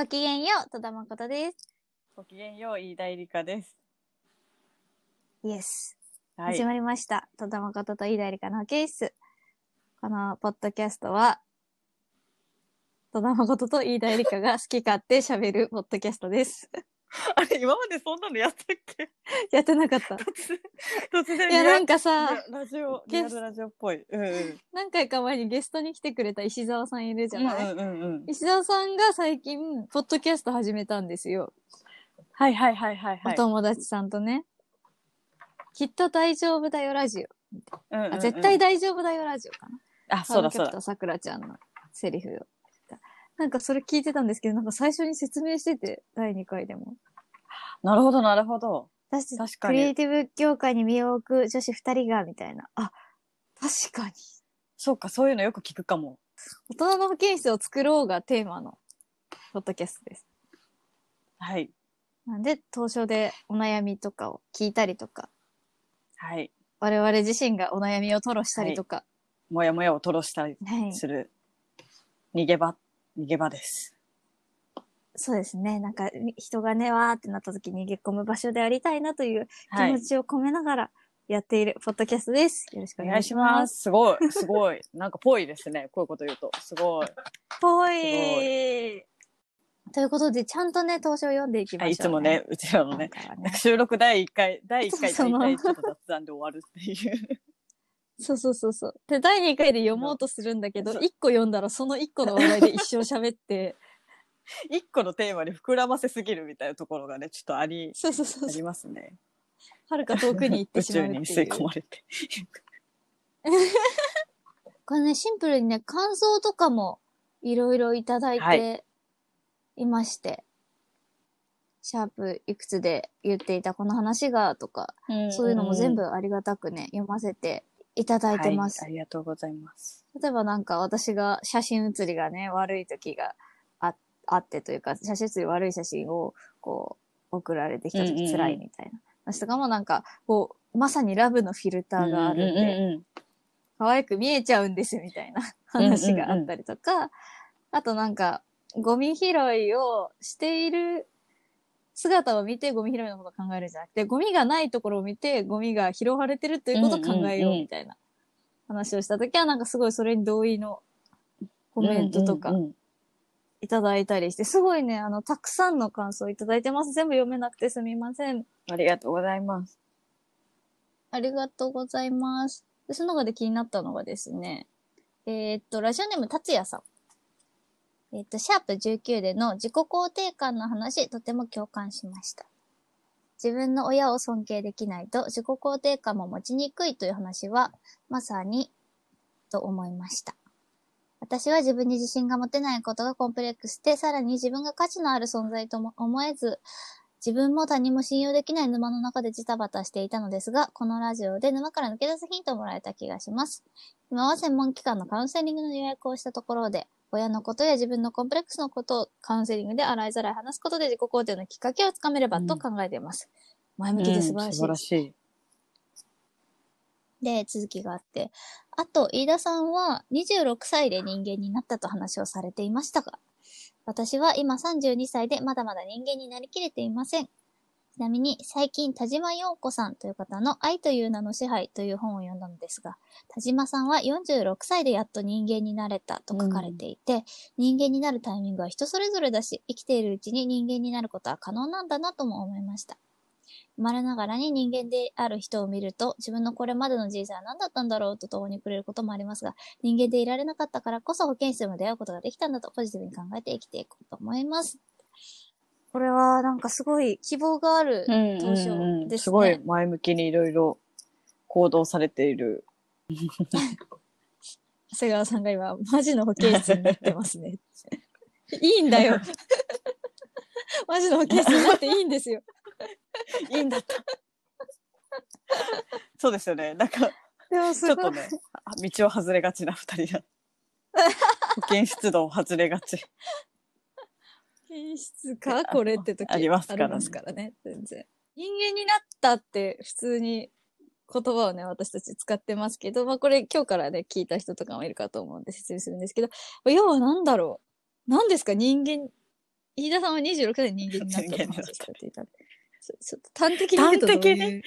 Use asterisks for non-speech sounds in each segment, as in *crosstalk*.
ごきげんよう、戸田誠です。ごきげんよう、飯田絵梨香です。イエス。はい始。まりました。戸田誠と飯田絵梨香の保健室。このポッドキャストは、戸田誠と飯田絵梨香が好き勝手喋るポッドキャストです。*laughs* あれ、今までそんなのやったっけ？やってなかった。突然、突然いや、なんかかさ、ラジオ、ゲスリアルラジオっぽい。うんうん。何回か前にゲストに来てくれた石澤さんいるじゃない、うんうんうん。石澤さんが最近、ポッドキャスト始めたんですよ。はいはいはいはいはい。お友達さんとね。きっと大丈夫だよラジオ。うんうんうんあ、絶対大丈夫だよラジオかな。あ、そうだそうだ。さくらちゃんのセリフを。なんかそれ聞いてたんですけど、なんか最初に説明してて、第2回でも。なるほどなるほど。私確かにクリエイティブ業界に身を置く女子2人が、みたいな。あ、確かに。そうか、そういうのよく聞くかも。大人の保健室を作ろうがテーマのポッドキャストです。はい。なんで、当初でお悩みとかを聞いたりとか、はい。我々自身がお悩みを吐露したりとか、もやもやを吐露したりはいする、逃げ場、逃げ場です。そうですね。なんか、人がね、わーってなった時に逃げ込む場所でありたいなという気はい持。ちを込めながらやっているポッドキャストです。よろしくおお願いしま。ますす。すごい、すごい。なんかぽいですね。こういうこと言うと。すごい。ぽすいということで、ちゃんとね、投書を読んでいきましょう、はい、いつもね、うちらのね、ね収録第1回、第1回その大体ちょっと雑談で終わるっていう。そうそうそうそう。で、第2回で読もうとするんだけど、そう1個読んだらその1個の話題で一生喋って、*laughs* 一個のテーマに膨らませすぎるみたいなところがね、ちょっとあり、そうそうそうありそう。ますね。はるか遠くに行って宇しまう宙っていうに吸い込。まれて。これね、シンプルにね、感想とかもいろいろいただいはていまして、シャープいくつで言っていたこの話がとか、そういうのも全部ありがたくね、読ませていただいてます。はい、ありがとうございます。例えばなんか私が写真写りがね、悪い時がああってというか、写真写り悪い写真をこう送られてきた時辛いみたいな話とかもなんか、こう、まさにラブのフィルターがあるんで、うんうんうん可愛く見えちゃうんですみたいな話があったりとか、あとなんか、ゴミ拾いをしている姿を見てゴミ拾いのことを考えるんじゃなくて、ゴミがないところを見てゴミが拾われてるということを考えようみたいな話をしたときは、なんかすごいそれに同意のコメントとかいただいたりして、すごいね、あの、たくさんの感想いただいてます。全部読めなくてすみません。ありがとうございます。ありがとうございます。でその中で気になったのがですね、えーっと、ラジオネーム達也さん。えっと、シャープ19での自己肯定感の話、とても共感しました。自分の親を尊敬できないと自己肯定感も持ちにくいという話は、まさに、と思いました。私は自分に自信が持てないことがコンプレックスで、さらに自分が価値のある存在とも思えず、自分も他人も信用できない沼の中でジタバタしていたのですが、このラジオで沼から抜け出すヒントをもらえた気がします。今は専門機関のカウンセリングの予約をしたところで、親のことや自分のコンプレックスのことをカウンセリングで洗いざらい話すことで自己肯定のきっかけをつかめればと考えています。前向きで素晴らしいうん素晴らしい。で、続きがあって。あと、飯田さんは26歳で人間になったと話をされていましたが、私は今32歳でまだまだ人間になりきれていません。ちなみに最近田島陽子さんという方の愛という名の支配という本を読んだのですが、田島さんは46歳でやっと人間になれたと書かれていて、人間になるタイミングは人それぞれだし、生きているうちに人間になることは可能なんだなとも思いました。生まれながらに人間である人を見ると、自分のこれまでの人生は何だったんだろうと共にくれることもありますが、人間でいられなかったからこそ保健室でも出会うことができたんだとポジティブに考えて生きていこうと思います。これはなんかすごい希望がある当初うんですね。すごい前向きにいろいろ行動されている。*laughs* 長谷川さんが今、マジの保健室になってますね。*laughs* いいんだよ。*laughs* マジの保健室になっていいんですよ。いいんだった。そうですよね。なんか。ちょっとね、あ道を外れがちな二人だ。保健室道を外れがち。保健室かこれって時ありますからねありますからね。全然。人間になったって普通に言葉をね、私たち使ってますけど、まあこれ今日からね、聞いた人とかもいるかと思うんで説明するんですけど、要は何だろう？何ですか？人間、飯田さんは26歳で人間になったって人間になった話をされていた。ちょちょっと端的に言うとどういう、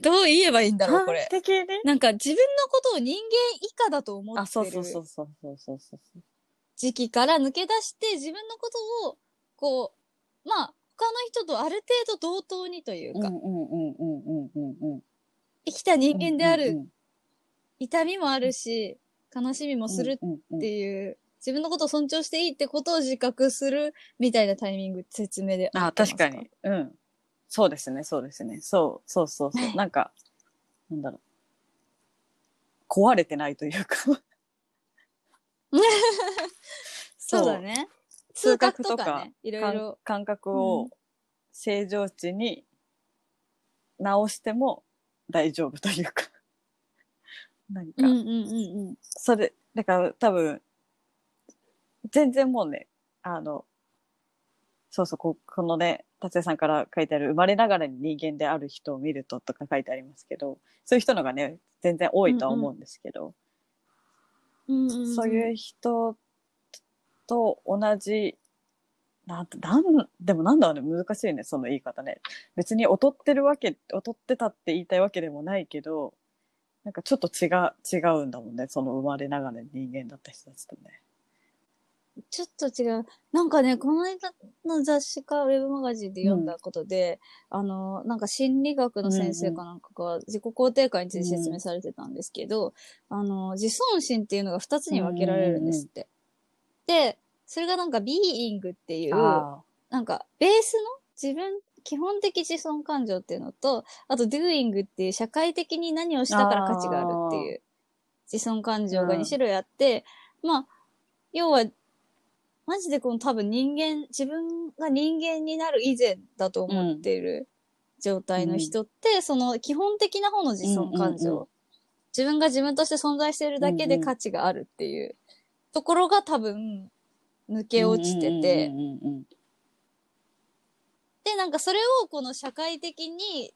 どう言えばいいんだろう、これ。端的に？なんか自分のことを人間以下だと思あ、ってそうそうるそうそうそうそうそう。時期から抜け出して自分のことを、こう、まあ、他の人とある程度同等にというか。生きた人間である、うん痛みもあるし、悲しみもするっていう、自分のことを尊重していいってことを自覚するみたいなタイミング説明で合あ、ってます確かに。うん。そうですね、そうですね。そう、そうそうそう。なんか、なんだろう。壊れてないというか。*laughs* そうだね。通覚とかね、いろい感ろ。感覚うをん正常値に直しても大丈夫というか。*laughs* なんか、うんうんうんうん。それ、だから多分、全然もうね、あの、そうそう、ここのね、達也さんから書いてある、生まれながらに人間である人を見るととか書いてありますけど、そういう人のがね、全然多いとは思うんですけど、うんそういう人と同じ、なん、なん、でもなんだろうね、難しいね、その言い方ね。別に劣ってるわけ、劣ってたって言いたいわけでもないけど、なんかちょっと違う、違うんだもんね、その生まれながら人間だった人たちとね。ちょっと違う。なんかね、この間の雑誌かウェブマガジンで読んだことで、あの、なんか心理学の先生かなんかが自己肯定感について説明されてたんですけど、あの、自尊心っていうのが2つに分けられるんですって。で、それがなんかビーイングっていう、あなんかベースの自分、基本的自尊感情っていうのと、あと doing っていう社会的に何をしたから価値があるっていう自尊感情が2種類あって、まあ、要は、マジでこの多分人間、自分が人間になる以前だと思っている状態の人って、その基本的な方の自尊感情、うんうんうん。自分が自分として存在しているだけで価値があるっていうところが多分抜け落ちてて、うんうんうんうん。で、なんかそれをこの社会的に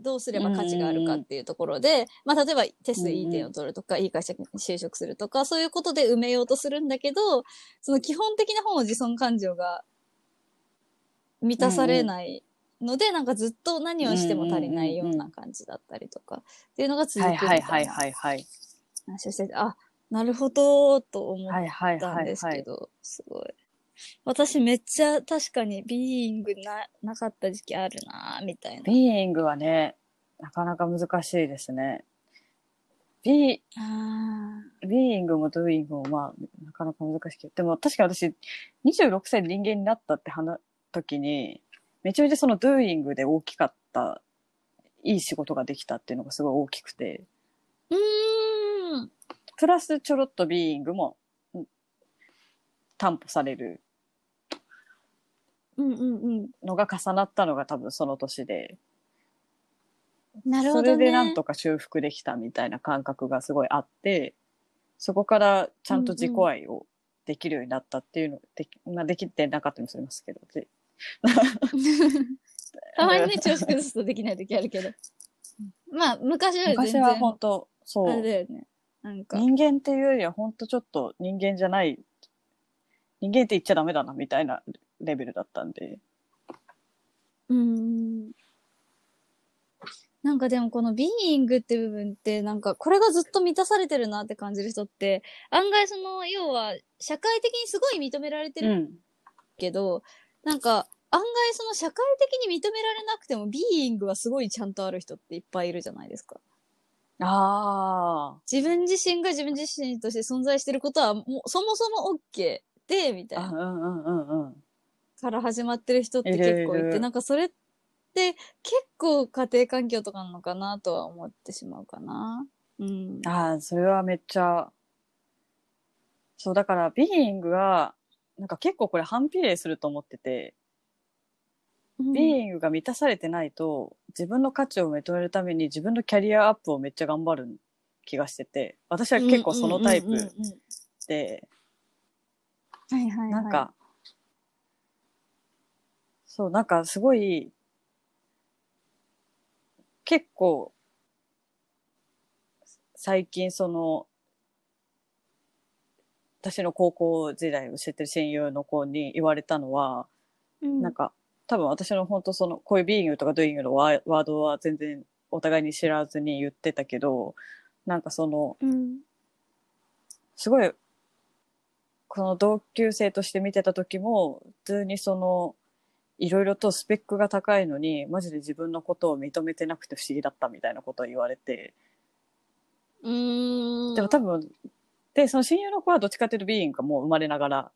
どうすれば価値があるかっていうところで、まあ例えばテストでいい点を取るとか、いい会社に就職するとか、そういうことで埋めようとするんだけど、その基本的な方の自尊感情が満たされないので、なんかずっと何をしても足りないような感じだったりとか、っていうのが続くはいみたいなはいはいはいはい。話をしてて、あ、なるほど、と思ったん。ですけど、すごい。私めっちゃ確かにビーイングな、なかった時期あるなぁみたいな。ビーイングはね、なかなか難しいですね。ビー、あビーイングもドゥーイングもまあ、なかなか難しいけど、でも確かに私、26歳で人間になったって話、時に、めちゃめちゃそのドゥーイングで大きかった、いい仕事ができたっていうのがすごい大きくて、ーうーん。プラスちょろっとビーイングも、うん担保されるうんうんうん。のが重なったのが多分その年で、なるほどね。それでなんとか修復できたみたいな感覚がすごいあって、そこからちゃんと自己愛をできるようになったっていうの、できまあ、できてなかったりもしますけど、で *laughs* たまにね、調子崩すとできない時あるけど。まあ、昔より全昔然。は本当そあれう、だよね。なんか。人間っていうよりは本当ちょっと人間じゃない、人間って言っちゃダメだなみたいなレベルだったんで。うーん。なんかでもこのビーイングって部分ってなんかこれがずっと満たされてるなって感じる人って案外その要は社会的にすごい認められてるうん。けど、なんか案外その社会的に認められなくてもビーイングはすごいちゃんとある人っていっぱいいるじゃないですか。ああ。自分自身が自分自身として存在してることはもうそもそも OK で、みたいあ、うな。んうんうんうん。から始まってる人って結構いて、いるなんかそれって結構家庭環境とかなのかなとは思ってしまうかな。うん。ああ、それはめっちゃ、そう、だから、ビーイングは、なんか結構これ反比例すると思ってて、うんビーイングが満たされてないと、自分の価値を認めるために自分のキャリアアップをめっちゃ頑張る気がしてて、私は結構そのタイプで、はいはいはい。なんか、そう、なんかすごい、結構、最近その、私の高校時代を知ってる親友の子に言われたのは、うんなんか多分私の本当そのこういうビーイングとかドゥイングのワーワードは全然お互いに知らずに言ってたけどなんかそのうん。すごいこの同級生として見てた時も普通にそのいろいろとスペックが高いのにマジで自分のことを認めてなくて不思議だったみたいなことを言われてうーん。でも多分でその親友の子はどっちかっていうとビーイングがもう生まれながら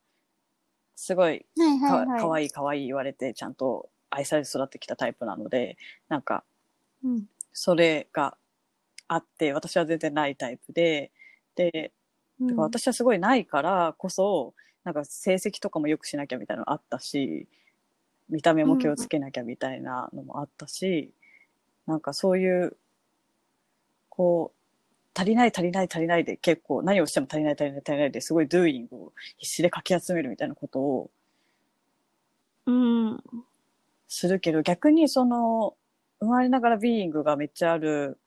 すごいはいか,、はいはい。かわいいかわいい言われてちゃんと愛されて育ってきたタイプなのでなんかうん。それがあって私は全然ないタイプでで私はすごいないからこそなんか成績とかも良くしなきゃみたいなのあったし見た目も気をつけなきゃみたいなのもあったし、なんかそういうこう足りない足りない足りないで結構何をしても足りない足りない足りないですごい doing を必死でかき集めるみたいなことをうん。するけど逆にその生まれながら being がめっちゃある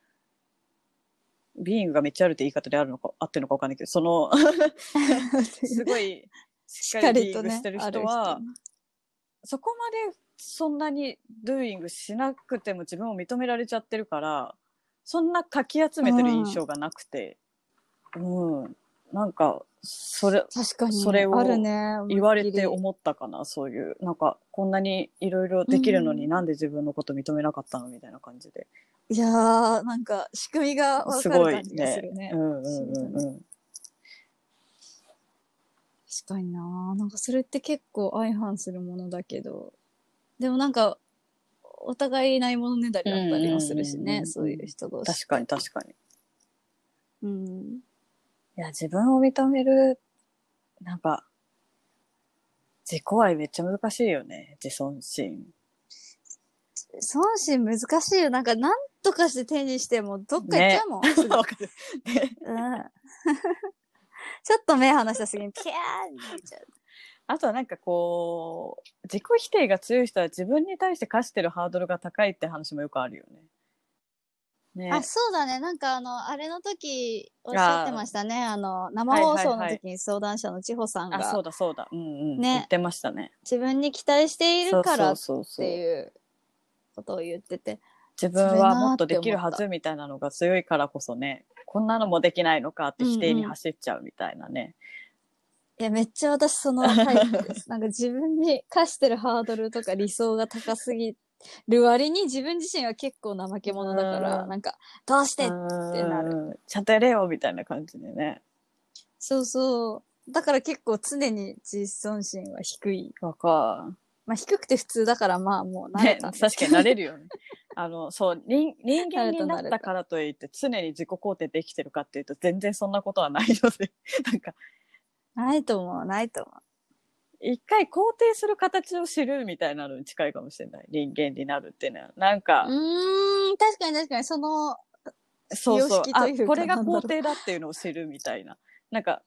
being がめっちゃあるって言い方であるのか合ってるのかわかんないけどその *laughs* すごいししっっかりかりと being ねしてる人は人ねそこまでそんなに doing しなくても自分を認められちゃってるからそんなかき集めてる印象がなくて。うん、なんかそれ確かに。それを。言われて思ったかなそういう。なんかこんなにいろいろできるのにうん。なんで自分のこと認めなかったのみたいな感じで。いやー、なんか仕組みがわすごいかる感じがすね。るね。うんうんうんうん。確かにななんかそれって結構相反するものだけど、でもなんか、お互いないものねだりだったりもするしねそういう人同士。確かに確かにうん。いや自分を認めるなんか自己愛めっちゃ難しいよね自尊心孫子難しいよ。なんか、なんとかして手にしても、どっか行っちゃうもん。すぐ *laughs* わかるねうん。ちょっと目離したすぎに、ピャーっちゃう。あとはなんかこう自己否定が強い人は自分に対して課してるハードルが高いって話もよくあるよね。ねあ、そうだね。なんかあの、あれの時、おっしゃってましたね。あの、生放送の時に相談者の千穂さんが、あそうだそうだうんうん、ね言ってましたね。自分に期待しているからっていうことを言ってて。自分はもっとできるはずみたいなのが強いからこそねこんなのもできないのかって否定に走っちゃうみたいなね。いや、めっちゃ私そのタイプです。なんか自分に課してるハードルとか理想が高すぎる割に自分自身は結構怠け者だから、うんなんか、どうしてってなる。うんちゃんとやれよみたいな感じでね。そうそう。だから結構常に自尊心は低い。わかまあ低くて普通だからまあもう慣れね、確かになれるよね。*laughs* あの、そう、人人間になったたからといって常に自己肯定できてるかっていうと全然そんなことはないので、*laughs* なんか、ないと思う、ないと思う。一回肯定する形を知るみたいなのに近いかもしれない。人間になるっていうのは。なんか、うーん、確かに確かに、その、そうそうあこれが肯定だっていうのを知るみたいな。なんか、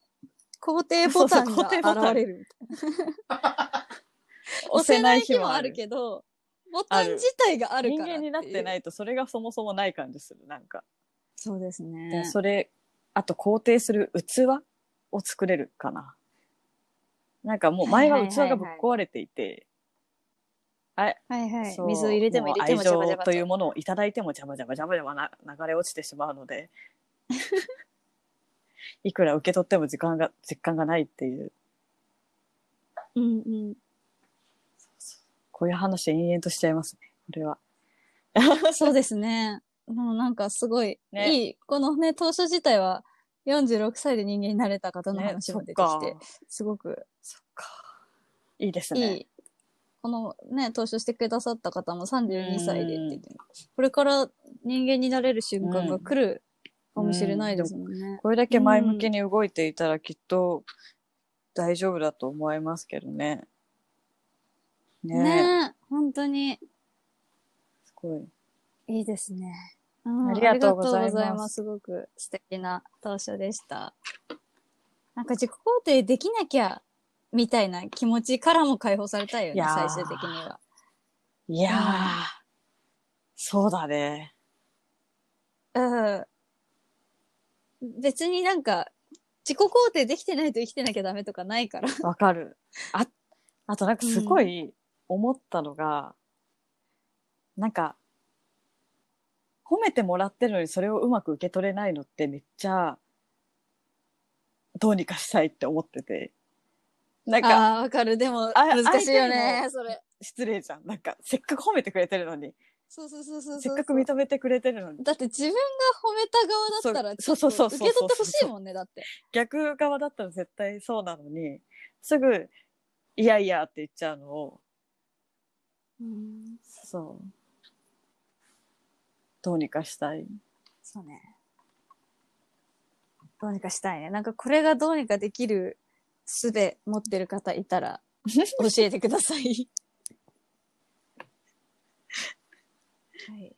肯定ボタンそうそう肯定ボタンが現れるみたいな。*laughs* *laughs* 押せない日もあるけど、ボタン自体があるから人間になってないいとそれがそもそもない感じする。なんか。そうですでね。それ、あと肯定する器を作れるかな。なんかもう前は器がぶっ壊れていて、はいはいそ。う水を入れても入れても愛情というものをいただいてもジャバジャバジャバジャバな流れ落ちてしまうので、*laughs* いくら受け取っても時間が、実感がないっていう、うんうん。こういう話延々としちゃいますね、これは。*laughs* そうですね。もうなんかすごい、ねいい。このね、当初自体は46歳で人間になれた方のね話も出てきてか、すごくそっか。いいですいい。ね。このね、投書してくださった方も32歳でって言ってうんこれから人間になれる瞬間が来るかもしれないですもんね。これだけ前向きに動いていたらきっと大丈夫だと思いますけどね。ねねえ、本当にすごい。いいですね。うんありがとうございますす。すごく素敵な投書でした。なんか自己肯定できなきゃ、みたいな気持ちからも解放されたいよね、最終的には。いやー、うんそうだね。うん。別になんか、自己肯定できてないと生きてなきゃダメとかないから。わかる。あ、あとなんかすごい思ったのが、なんか、褒めてもらってるのにそれをうまく受け取れないのってめっちゃ、どうにかしたいって思ってて。なんか、ああ、わかる。でも、あ難しいよね、にそれ。失礼じゃん。なんか、せっかく褒めてくれてるのに、そうそうそうそう。せっかく認めてくれてるのに、だって自分が褒めた側だったら、そうそうそう受け取ってほしいもんね、だって。逆側だったら絶対そうなのに、すぐ、いやいやって言っちゃうのを、うん。そう。どうにかしたい。そうね。どうにかしたいね。なんかこれがどうにかできる術持ってる方いたら *laughs* 教えてください。はい。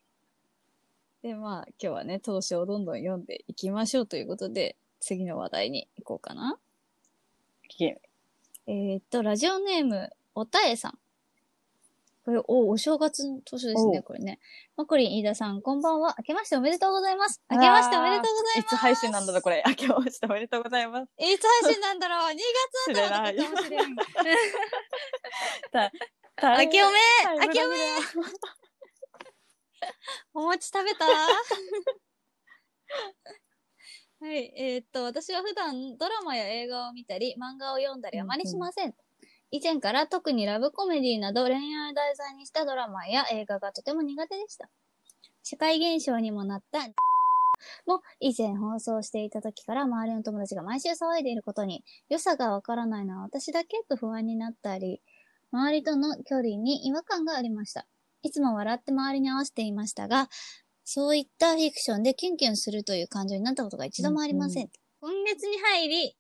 で、まあ今日はね、投資をどんどん読んでいきましょうということで、次の話題に行こうかな。きえーっと、ラジオネーム、おたえさん。これ、お、お正月の年ですね、これね。マコリン、飯田さん、こんばんは。明けましておめでとうございます。明けましておめでとうございます。いつ配信なんだろう、これ。明けましておめでとうございます。いつ配信なんだろう ?2 月だったらかもしれん。明けおめ明けおめお餅食べたはい、えーっと、私は普段ドラマや映画を見たり、漫画を読んだりあまりしません。以前から特にラブコメディなど恋愛を題材にしたドラマや映画がとても苦手でした。社会現象にもなった *laughs* も以前放送していた時から周りの友達が毎週騒いでいることに良さがわからないのは私だけと不安になったり、周りとの距離に違和感がありました。いつも笑って周りに合わせていましたが、そういったフィクションでキュンキュンするという感情になったことが一度もありません。今月に入り、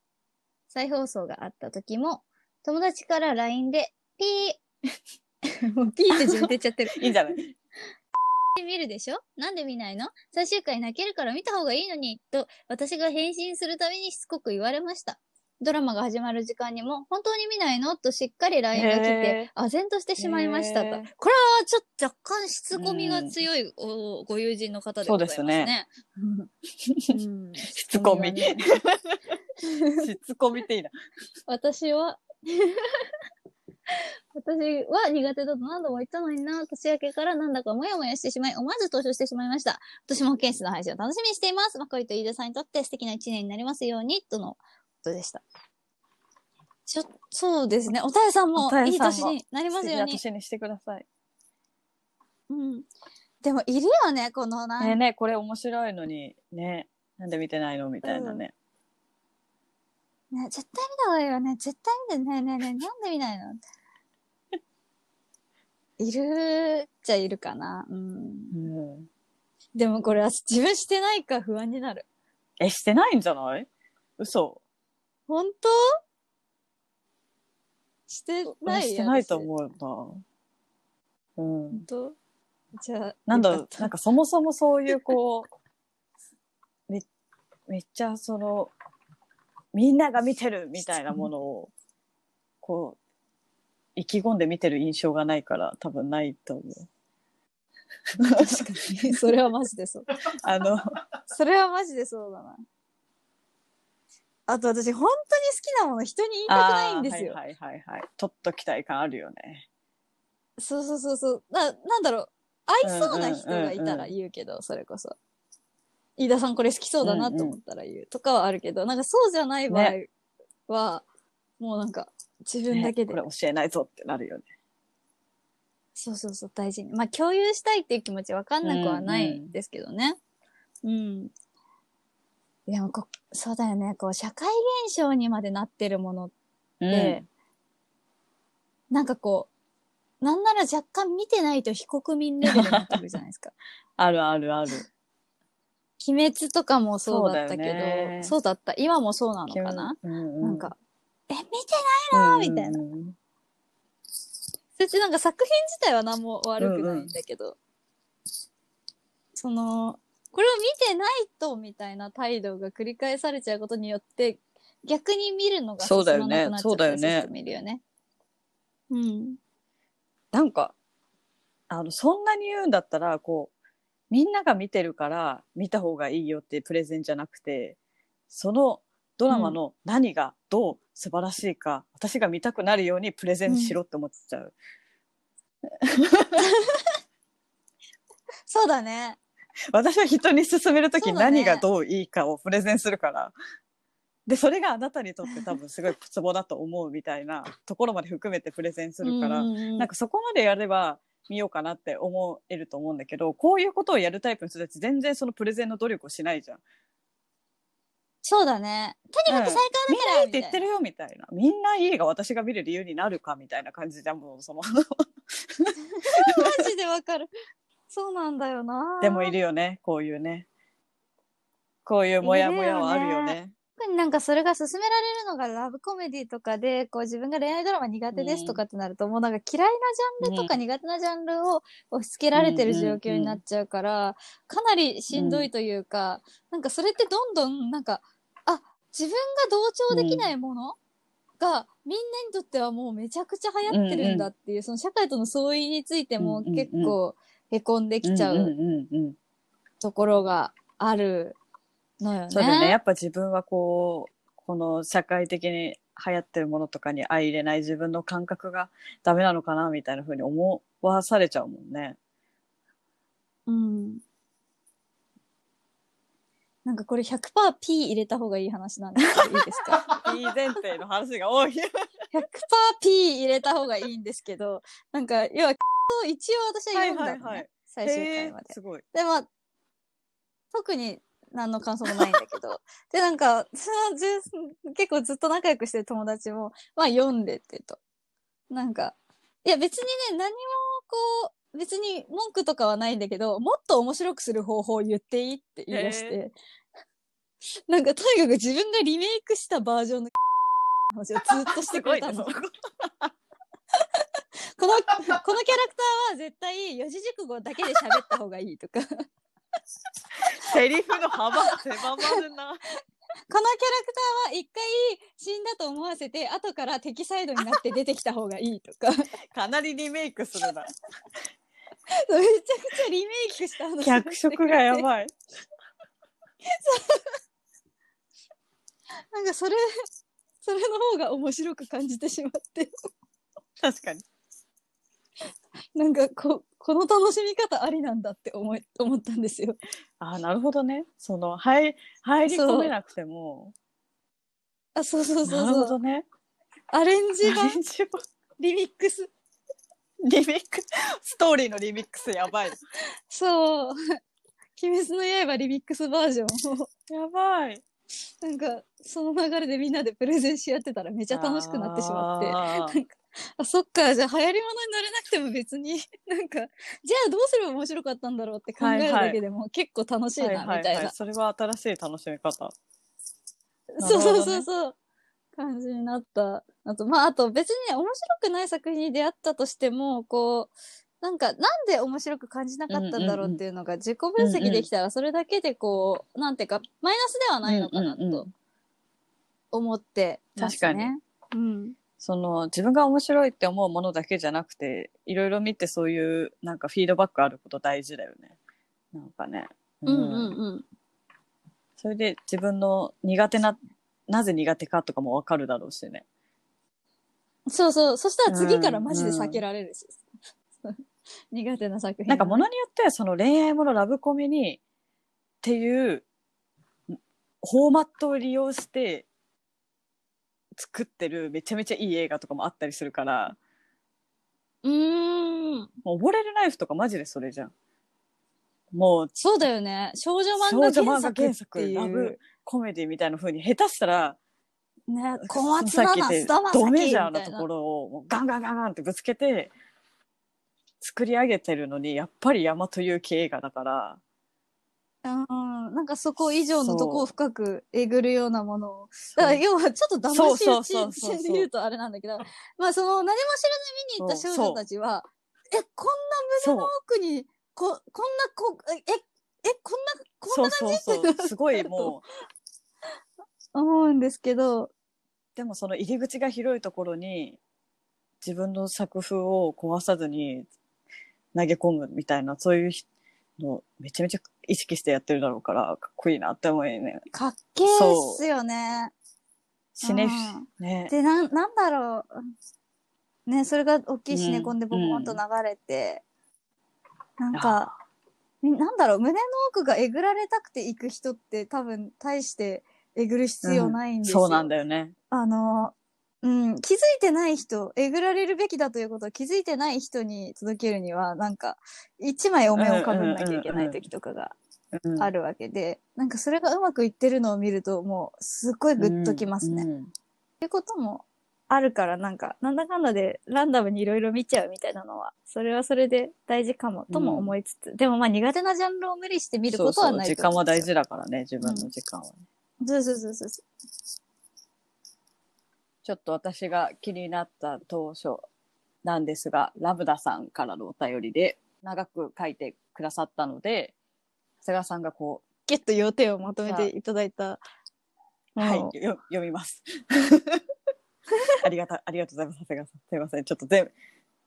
再放送があった時も、友達から LINE で、ピー、*laughs* もうピーって自分で言っちゃってる。*laughs* いいんじゃない？見るでしょ？なんで見ないの？最終回泣けるから見た方がいいのに、と私が返信するたびにしつこく言われました。ドラマが始まる時間にも、本当に見ないの？としっかり LINE が来へて、唖然としてしまいましたと。これはちょっと若干しつこみが強いおご友人の方でございますね。*laughs* うんしつこみ。しつこみっていいな。私は、*laughs* 私は苦手だと何度も言ったのにな、年明けからなんだかモヤモヤしてしまい、思わず投書してしまいました。私も保健室の配信を楽しみにしています。マコリと飯田さんにとって素敵な一年になりますように、とのことでした。ちょ、そうですね。おたえさんもいい年になりますように。私にしてください。うん。でもいるよね、このなんねえねえこれ面白いのに、ね。なんで見てないのみたいなね。ね、絶対見た方がいいよね。絶対見てねえねえねえ、なんで見ないの？*laughs* いるっちゃいるかな。うん。うん。でもこれは自分してないか不安になる。え、してないんじゃない？嘘。本当？してないしてないとう。思うな。うん。本当？じゃあ。なんだろう、なんかそもそもそういうこう、め、めっちゃその、みんなが見てるみたいなものを、こう、意気込んで見てる印象がないから多分ないと思う。確かに。それはマジでそう。あの、それはマジでそうだな。あと私、本当に好きなもの人に言いたくないんですよ。はいはいはいはい。ちょっと期待感あるよね。そうそうそうそう。な、なんだろう。合いそうな人がいたら言うけど、それこそ。飯田さんこれ好きそうだなと思ったら言うとかはあるけど、なんかそうじゃない場合は、もうなんか自分だけで、ねこれ教えないぞってなるよね。そうそうそう大事に。まあ共有したいっていう気持ちわかんなくはないんですけどね。うん。でもこ、そうだよね。こう、社会現象にまでなってるものって、なんかこう、なんなら若干見てないと非国民レベルになってくるじゃないですか。*laughs* あるあるある。鬼滅とかもそうだったけど、そうだよね。そうだった。今もそうなのかな、うんうんなんか、え、見てなみたいな。うんうんそしてなんか作品自体は何も悪くないんだけど、その、これを見てないとみたいな態度が繰り返されちゃうことによって、逆に見るのがそうだよね。進まなくなっちゃそうだよねったりする人もいるよね。うん。なんか、あの、そんなに言うんだったら、こう、みんなが見てるから見た方がいいよっていうプレゼンじゃなくて、そのドラマの何がどう素晴らしいか、私が見たくなるようにプレゼンしろって思っちゃう。*laughs* そうだね。私は人に勧めるときそうだね何がどういいかをプレゼンするから。で、それがあなたにとって多分すごいツボだと思うみたいなところまで含めてプレゼンするから、うんうんうんなんかそこまでやれば見ようかなって思えると思うんだけど、こういうことをやるタイプの人たち全然そのプレゼンの努力をしないじゃん。そうだね。とにかく最高だからないいって言ってるよみたいな。みんないいが私が見る理由になるかみたいな感じじゃん、もうその。マジでわかる。そうなんだよな。でもいるよね、こういうね。こういうモヤモヤはあるよね。特になんかそれが勧められるのがラブコメディとかで、こう自分が恋愛ドラマ苦手ですとかってなると、もうなんか嫌いなジャンルとか苦手なジャンルを押し付けられてる状況になっちゃうから、かなりしんどいというか、なんかそれってどんどんなんか、あ、自分が同調できないものが、みんなにとってはもうめちゃくちゃ流行ってるんだっていう、その社会との相違についてもうんうんうん。結構へこんできちゃうんううんうんうん。ところがあるのよね。そうだよね。やっぱ自分はこう、この社会的に流行ってるものとかに相入れない自分の感覚がダメなのかなみたいな風に思わされちゃうもんね。うん。なんかこれ 100%P 入れた方がいい話なんですけど、いいですか？*laughs* P 前提の話が多い。100%P 入れた方がいいんですけど、なんか、要は、一応私は読んだの、ねはいはいはい最終へ回まで。ーすごい。で、まあ、特に何の感想もないんだけど、*laughs* で、なんか、その結構ずっと仲良くしてる友達も、まあ読んでってと。なんか、いや別にね、何もこう、別に文句とかはないんだけど、もっと面白くする方法を言っていいって言い出して、*laughs* なんかとにかく自分がリメイクしたバージョンの話をずっとしてくれたの。*laughs* この、このキャラクターは絶対四字熟語だけで喋った方がいいとか。このキャラクセリフの幅狭まるな。ターは一回死んだと思わせて、後から敵サイドになって出てきた方がいいとか。めちゃかなりリメイクするな。くちゃリメイクした話を脚色がやい。ばい。なんかそれ、それの方が面白く感じてしまって。確かに。*laughs* なんかこ、この楽しみ方ありなんだって思い、思ったんですよ。ああ、なるほどね。その、入、入り込めなくても。あ、そうそうそなるほうそう。どね。アレンジ版、一応リミックス。リミックス、ストーリーのリミックスやばい。そう。鬼滅の刃リミックスバージョンを、やばい。なんか、その流れでみんなでプレゼンし合ってたらめちゃ楽しくなってしまって。あー *laughs* あ、そっか、じゃあ流行り物になれなくても別に、*laughs* なんか、じゃあどうすれば面白かったんだろうって考えるだけでも結構楽しいな、みたいな。はいはいはい、それは新しい楽しみ方。*laughs* そうそうそうそう。感じになった。あと、まあ、あと別にね、面白くない作品に出会ったとしても、こう、なんか、なんで面白く感じなかったんだろうっていうのが自己分析できたら、それだけでこう、なんていうか、マイナスではないのかなとうんうんうん思ってますね。うん。その自分が面白いって思うものだけじゃなくていろいろ見てそういうなんかフィードバックあること大事だよねなんかね、うんうんうん。それで自分の苦手ななぜ苦手かとかもわかるだろうしねそうそう。そしたら次からマジで避けられるし。*laughs* 苦手な作品。なんかものによってはその恋愛ものラブコメにっていうフォーマットを利用して作ってるめちゃめちゃいい映画とかもあったりするからうーん。もう溺れるナイフとかマジでそれじゃんもうそうだよね。少女漫画原作原作っていうラブ。コメディみたいな風に下手したらね、小松菜奈、菅田将ドメ暉ジャーなとこ。ろをもうガンガンガンガンってぶつけて作り上げてるのにやっぱり山という系映画だからうん、なんかそこ以上のとこそうを深くえぐるようなものを。だから要はちょっと騙しそうそう討そうそう。ちで言うとあれなんだけど、まあその何も知らず見に行った少女たちは、え、こんそうな奥に、こ、こんなこ、え、え、えこんな、こんそうな感じ？そうそうすごいもう。*laughs* 思うんですけど、でもその入り口が広いところに自分の作風を壊さずに投げ込むみたいなそういうのめちゃめちゃ意識してやってるだろうからかっこいいなって思うよね。かっけーっすよね。シネうんね。で、なん、なんだろう。ね、それが大きいシネコンでボうんコンと流れて、なんか、みなんだろう、胸の奥がえぐられたくて行く人って多分、大してえぐる必要ないんですよ。そうなんだよね。あの、うん、気づいてない人、えぐられるべきだということを気づいてない人に届けるには、なんか、一枚お面をかぶんなきゃいけない時とかがうんあるわけで、なんかそれがうまくいってるのを見ると、もう、すっごいグッときますね。っうんていうこともあるから、なんか、なんだかんだでランダムにいろいろ見ちゃうみたいなのは、それはそれで大事かも、とも思いつつ、でもまあ苦手なジャンルを無理して見ることはないそうそう時間は大事だからね、自分の時間はね。そうそうそうそう。ちょっと私が気になった当初なんですが、ラブダさんからのお便りで長く書いてくださったので、長谷川さんがこゲッと要点をまとめていただいた。う、はいよ読みます。*laughs* ありがた、ありがとうございます、長谷川さん。すいません、ちょっと全部。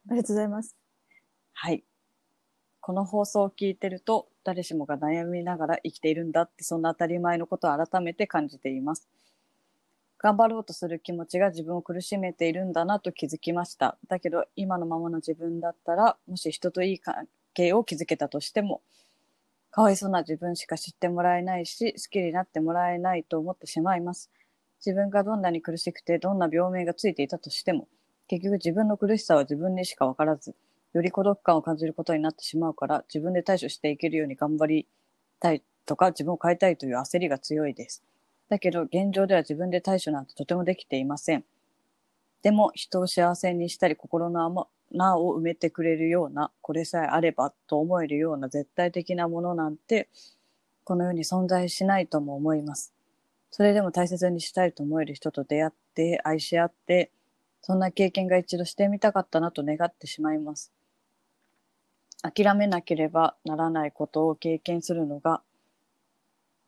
ありがとうございます。はい。この放送を聞いてると、誰しもが悩みながら生きているんだって、そんな当たり前のことを改めて感じています。頑張ろうとする気持ちが自分を苦しめているんだなと気づきました。だけど、今のままの自分だったら、もし人といい関係を築けたとしても、かわいそうな自分しか知ってもらえないし、好きになってもらえないと思ってしまいます。自分がどんなに苦しくて、どんな病名がついていたとしても、結局自分の苦しさは自分にしかわからず、より孤独感を感じることになってしまうから、自分で対処していけるように頑張りたいとか、自分を変えたいという焦りが強いです。だけど、現状では自分で対処なんてとてもできていません。でも、人を幸せにしたり、心の穴を埋めてくれるような、これさえあればと思えるような絶対的なものなんて、この世に存在しないとも思います。それでも大切にしたいと思える人と出会って、愛し合って、そんな経験が一度してみたかったなと願ってしまいます。諦めなければならないことを経験するのが、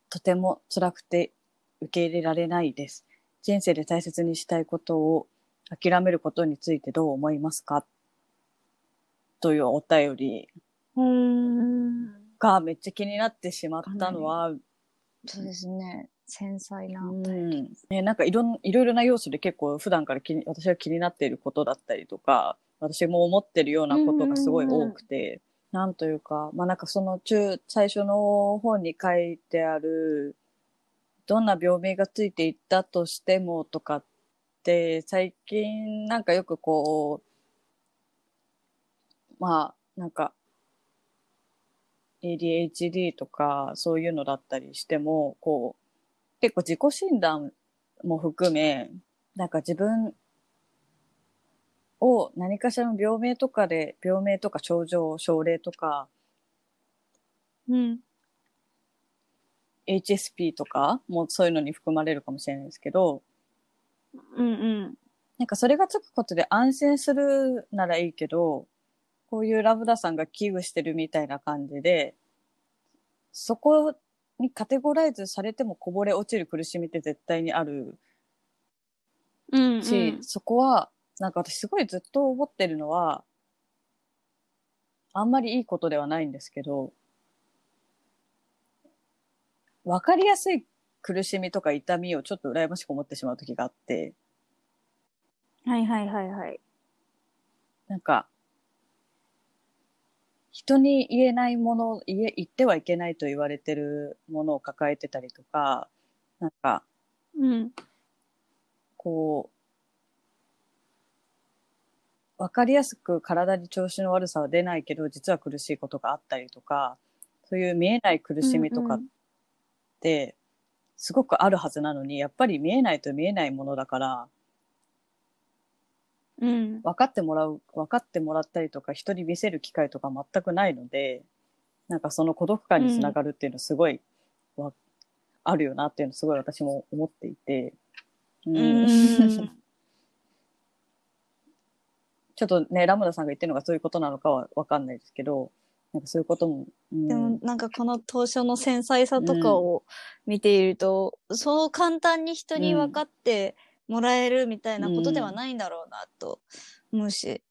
とても辛くて受け入れられないです。人生で大切にしたいことを諦めることについてどう思いますか？というお便りうん。がめっちゃ気になってしまったのは、そうですね。繊細な。うんね、なんかいろんいろいろな要素で結構普段から気に私が気になっていることだったりとか私も思ってるようなことがすごい多くて、なんというかまあなんかその中最初の本に書いてあるどんな病名がついていったとしてもとかって最近なんかよくこうまあなんか ADHD とかそういうのだったりしてもこう結構自己診断も含め、なんか自分を何かしらの病名とかで、病名とか症状、症例とか、うん。HSP とかもそういうのに含まれるかもしれないですけど、うんうん。なんかそれがつくことで安心するならいいけど、こういうラブダさんが危惧してるみたいな感じで、そこにカテゴライズされてもこぼれ落ちる苦しみって絶対にあるうん、し、そこは、なんか私すごいずっと思ってるのは、あんまりいいことではないんですけど、わかりやすい苦しみとか痛みをちょっと羨ましく思ってしまう時があって、はいはいはいはい。なんか、人に言えないもの、言え、言ってはいけないと言われてるものを抱えてたりとか、なんか、うん。こう、わかりやすく体に調子の悪さは出ないけど、実は苦しいことがあったりとか、そういう見えない苦しみとかって、すごくあるはずなのに、やっぱり見えないと見えないものだから、うん。分かってもらう、分かってもらったりとか、人に見せる機会とか全くないので、なんかその孤独感につながるっていうのすごい、わあるよなっていうのすごい私も思っていて、ううん。*laughs* ちょっとね、ラムダさんが言ってるのがそういうことなのかはわかんないですけど、なんかそういうことも、うん、でもなんかこの当初の繊細さとかを見ていると、そう簡単に人に分かってもらえるみたいなことではないんだろうなと思うし、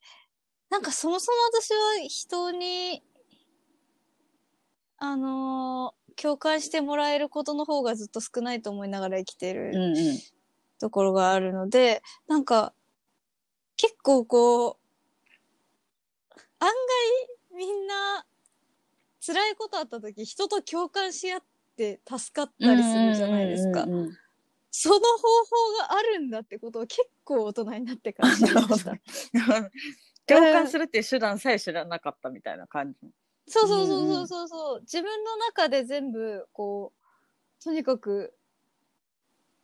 なんかそもそも私は人に、あのー共感してもらえることの方がずっと少ないと思いながら生きてる。ところがあるので、なんか、結構こう、案外みんな辛いことあった時人と共感し合って助かったりするじゃないですか。その方法があるんだってことを結構大人になって感じました。*laughs* 共感するっていう手段さえ知らなかったみたいな感じ。そうそうそうそうそうそう、自分の中で全部こうとにかく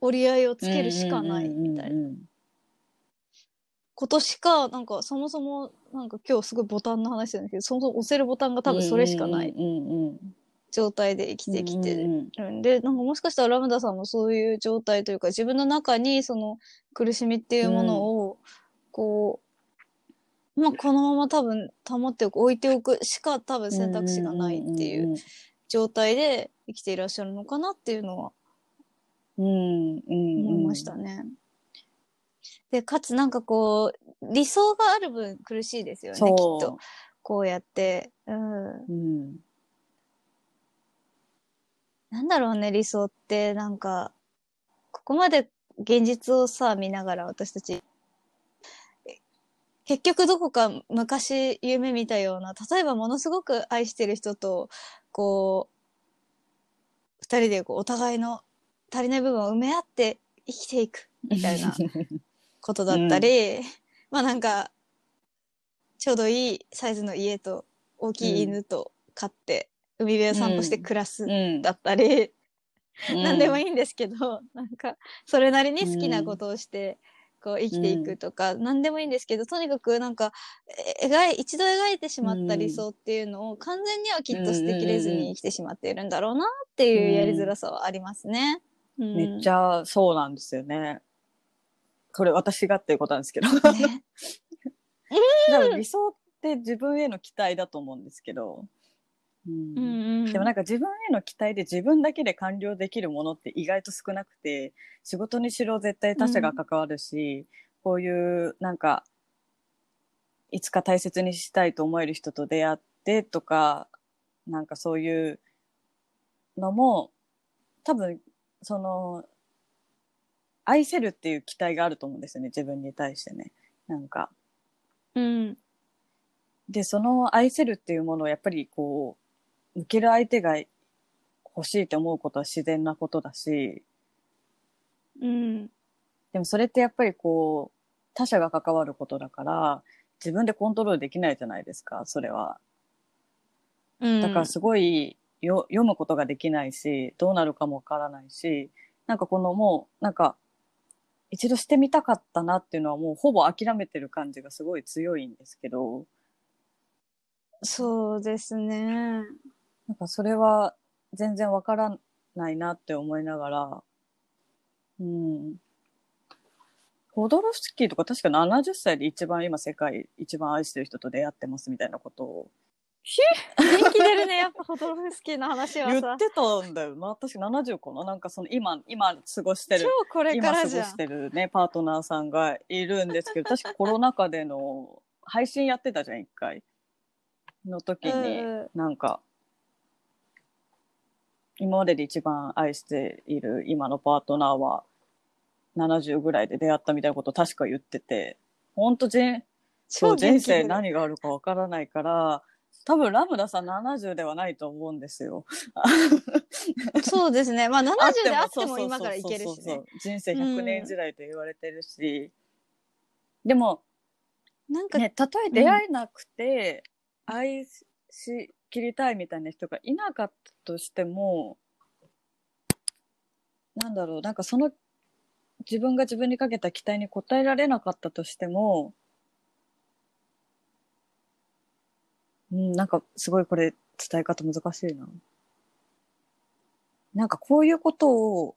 折り合いをつけるしかないみたいな。ことしかなんかそもそもなんか今日すごいボタンの話なんですけどそもそも押せるボタンが多分それしかない状態で生きてきてる。んでなんかもしかしたらラムダさんもそういう状態というか自分の中にその苦しみっていうものをこう、まあこのまま多分保っておく置いておくしか多分選択肢がないっていううん状態で生きていらっしゃるのかなっていうのは思いましたね。でかつなんかこう理想がある分苦しいですよねきっと。こうやって。うん。うん。なんだろうね、理想って、なんか、ここまで現実をさ、見ながら私たち、え結局どこか昔夢見たような、例えばものすごく愛してる人と、こう、二人でこうお互いの足りない部分を埋め合って生きていく、みたいなことだったり、まあなんか、ちょうどいいサイズの家と大きい犬と飼って、海辺を散歩して暮らすうんだったり、*laughs* 何でもいいいんですけど、なんか、それなりに好きなことをして、こう生きていくとか、何でもいいんですけど、とにかくなんか、え描い、一度描いてしまった理想っていうのを完全にはきっと捨てきれずに生きてしまっているんだろうなっていうやりづらさはありますね。うんめっちゃそうなんですよね。これ私がっていうことなんですけど。ね。*laughs* 多分理想って自分への期待だと思うんですけど。うん。うんうん、でもなんか自分への期待で自分だけで完了できるものって意外と少なくて仕事にしろ絶対他者が関わるし、こういうなんかいつか大切にしたいと思える人と出会ってとかなんかそういうのも多分その愛せるっていう期待があると思うんですよね自分に対してね。なんかうん、で、その愛せるっていうものをやっぱりこう、受ける相手が欲しいって思うことは自然なことだし、うん、でもそれってやっぱりこう、他者が関わることだから、自分でコントロールできないじゃないですか、それは。うん。だからすごいよ読むことができないし、どうなるかもわからないし、なんかこのもう、なんか、一度してみたかったなっていうのはもうほぼ諦めてる感じがすごい強いんですけど、そうですね。なんかそれは全然わからないなって思いながら、うん。ホドロフスキーとか確か70歳で一番今世界一番愛してる人と出会ってますみたいなことを *laughs* 元気出るね、やっぱホドロフスキーの話はさ。言ってたんだよな。確か70かななんかその今、今過ごしてる超これか今過ごらじゃんし。てるね、パートナーさんがいるんですけど、*laughs* 確かコロナ禍での配信やってたじゃん、一回。の時に、うんうんなんか、今までで一番愛している今のパートナーは70ぐらいで出会ったみたいなことを確か言ってて、ほんと人、そう人生何があるかわからないから、多分ラムダさん70ではないと思うんですよ。そうですね。まあ70であっても今からいけるしね。人生100年時代と言われてるし、でも、なんか、ね、たとえ出会えなくて、愛しきりたいみたいな人がいなかったとしても、なんだろう、なんかその自分が自分にかけた期待に応えられなかったとしても、うん、なんかすごいこれ伝え方難しいな。なんかこういうことを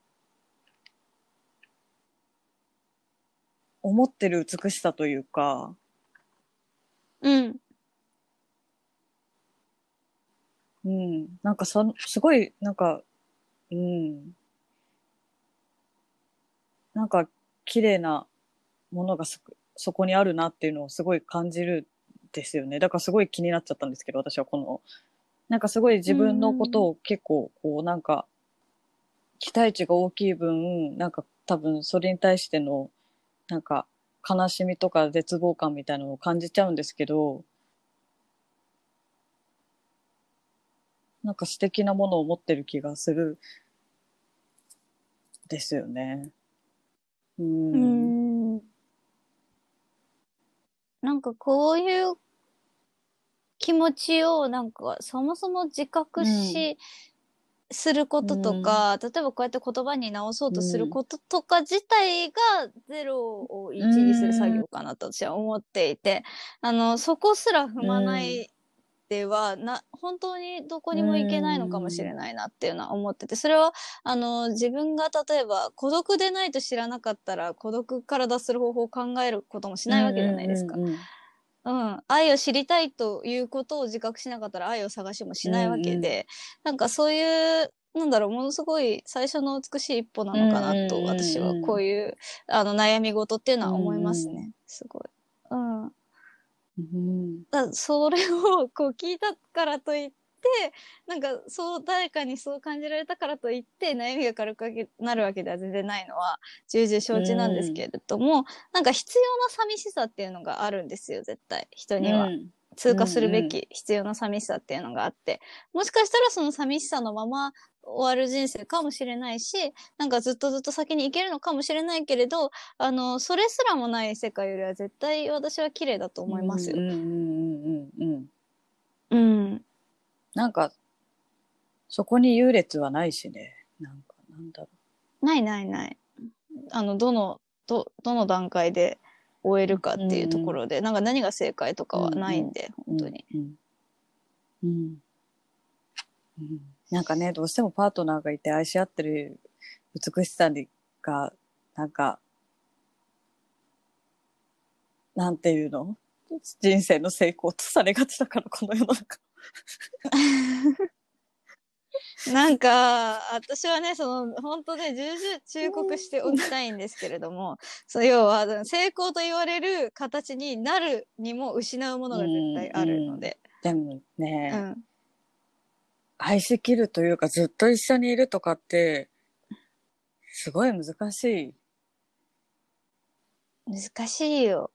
思ってる美しさというか、うん。うん。なんかそ、すごい、なんか、うん。なんか、綺麗なものがそ、そこにあるなっていうのをすごい感じるんですよね。だからすごい気になっちゃったんですけど、私はこの、なんかすごい自分のことを結構、こう、なんか、期待値が大きい分、なんか多分それに対してのなんか悲しみとか絶望感みたいなのを感じちゃうんですけどなんか素敵なものを持ってる気がするですよね。う。うんん。なんかこういう気持ちをなんかそもそも自覚し、することとか、例えばこうやって言葉に直そうとすることとか自体が0を1にする作業かなと私は思っていて、あの、そこすら踏まないでは、な、本当にどこにも行けないのかもしれないなっていうのは思ってて、それは、あの、自分が例えば孤独でないと知らなかったら孤独から脱する方法を考えることもしないわけじゃないですか。うんうんうんうん、愛を知りたいということを自覚しなかったら愛を探しもしないわけで、なんかそういう、なんだろう、ものすごい最初の美しい一歩なのかなと、うんうんうんうん私はこういう、あの、悩み事っていうのは思いますね。すごい。うん。うんだそれをこう聞いたからといって、なんかそう誰かにそう感じられたからといって悩みが軽くなるわけでは全然ないのは重々承知なんですけれども、なんか必要な寂しさっていうのがあるんですよ絶対人には。うん通過するべき必要な寂しさっていうのがあって、もしかしたらその寂しさのまま終わる人生かもしれないし、なんかずっとずっと先に行けるのかもしれないけれど、あの、それすらもない世界よりは絶対私は綺麗だと思いますよう。んうんうんうんうん。うん。なんか、そこに優劣はないしね。なんか、なんだろないないない。あの、どの、ど、どの段階で終えるかっていうところで、なんか何が正解とかはないんで、う。本当に。うん。うん。うん。なんかね、どうしてもパートナーがいて愛し合ってる美しさにが、なんか、なんていうの？人生の成功とされがちだから、この世の中。*laughs* なんか、私はね、その、本当ね、重々忠告しておきたいんですけれども、そう、要は、成功と言われる形になるにも失うものが絶対あるので。でもね、うん。愛しきるというかずっと一緒にいるとかって、すごい難しい。難しいよ。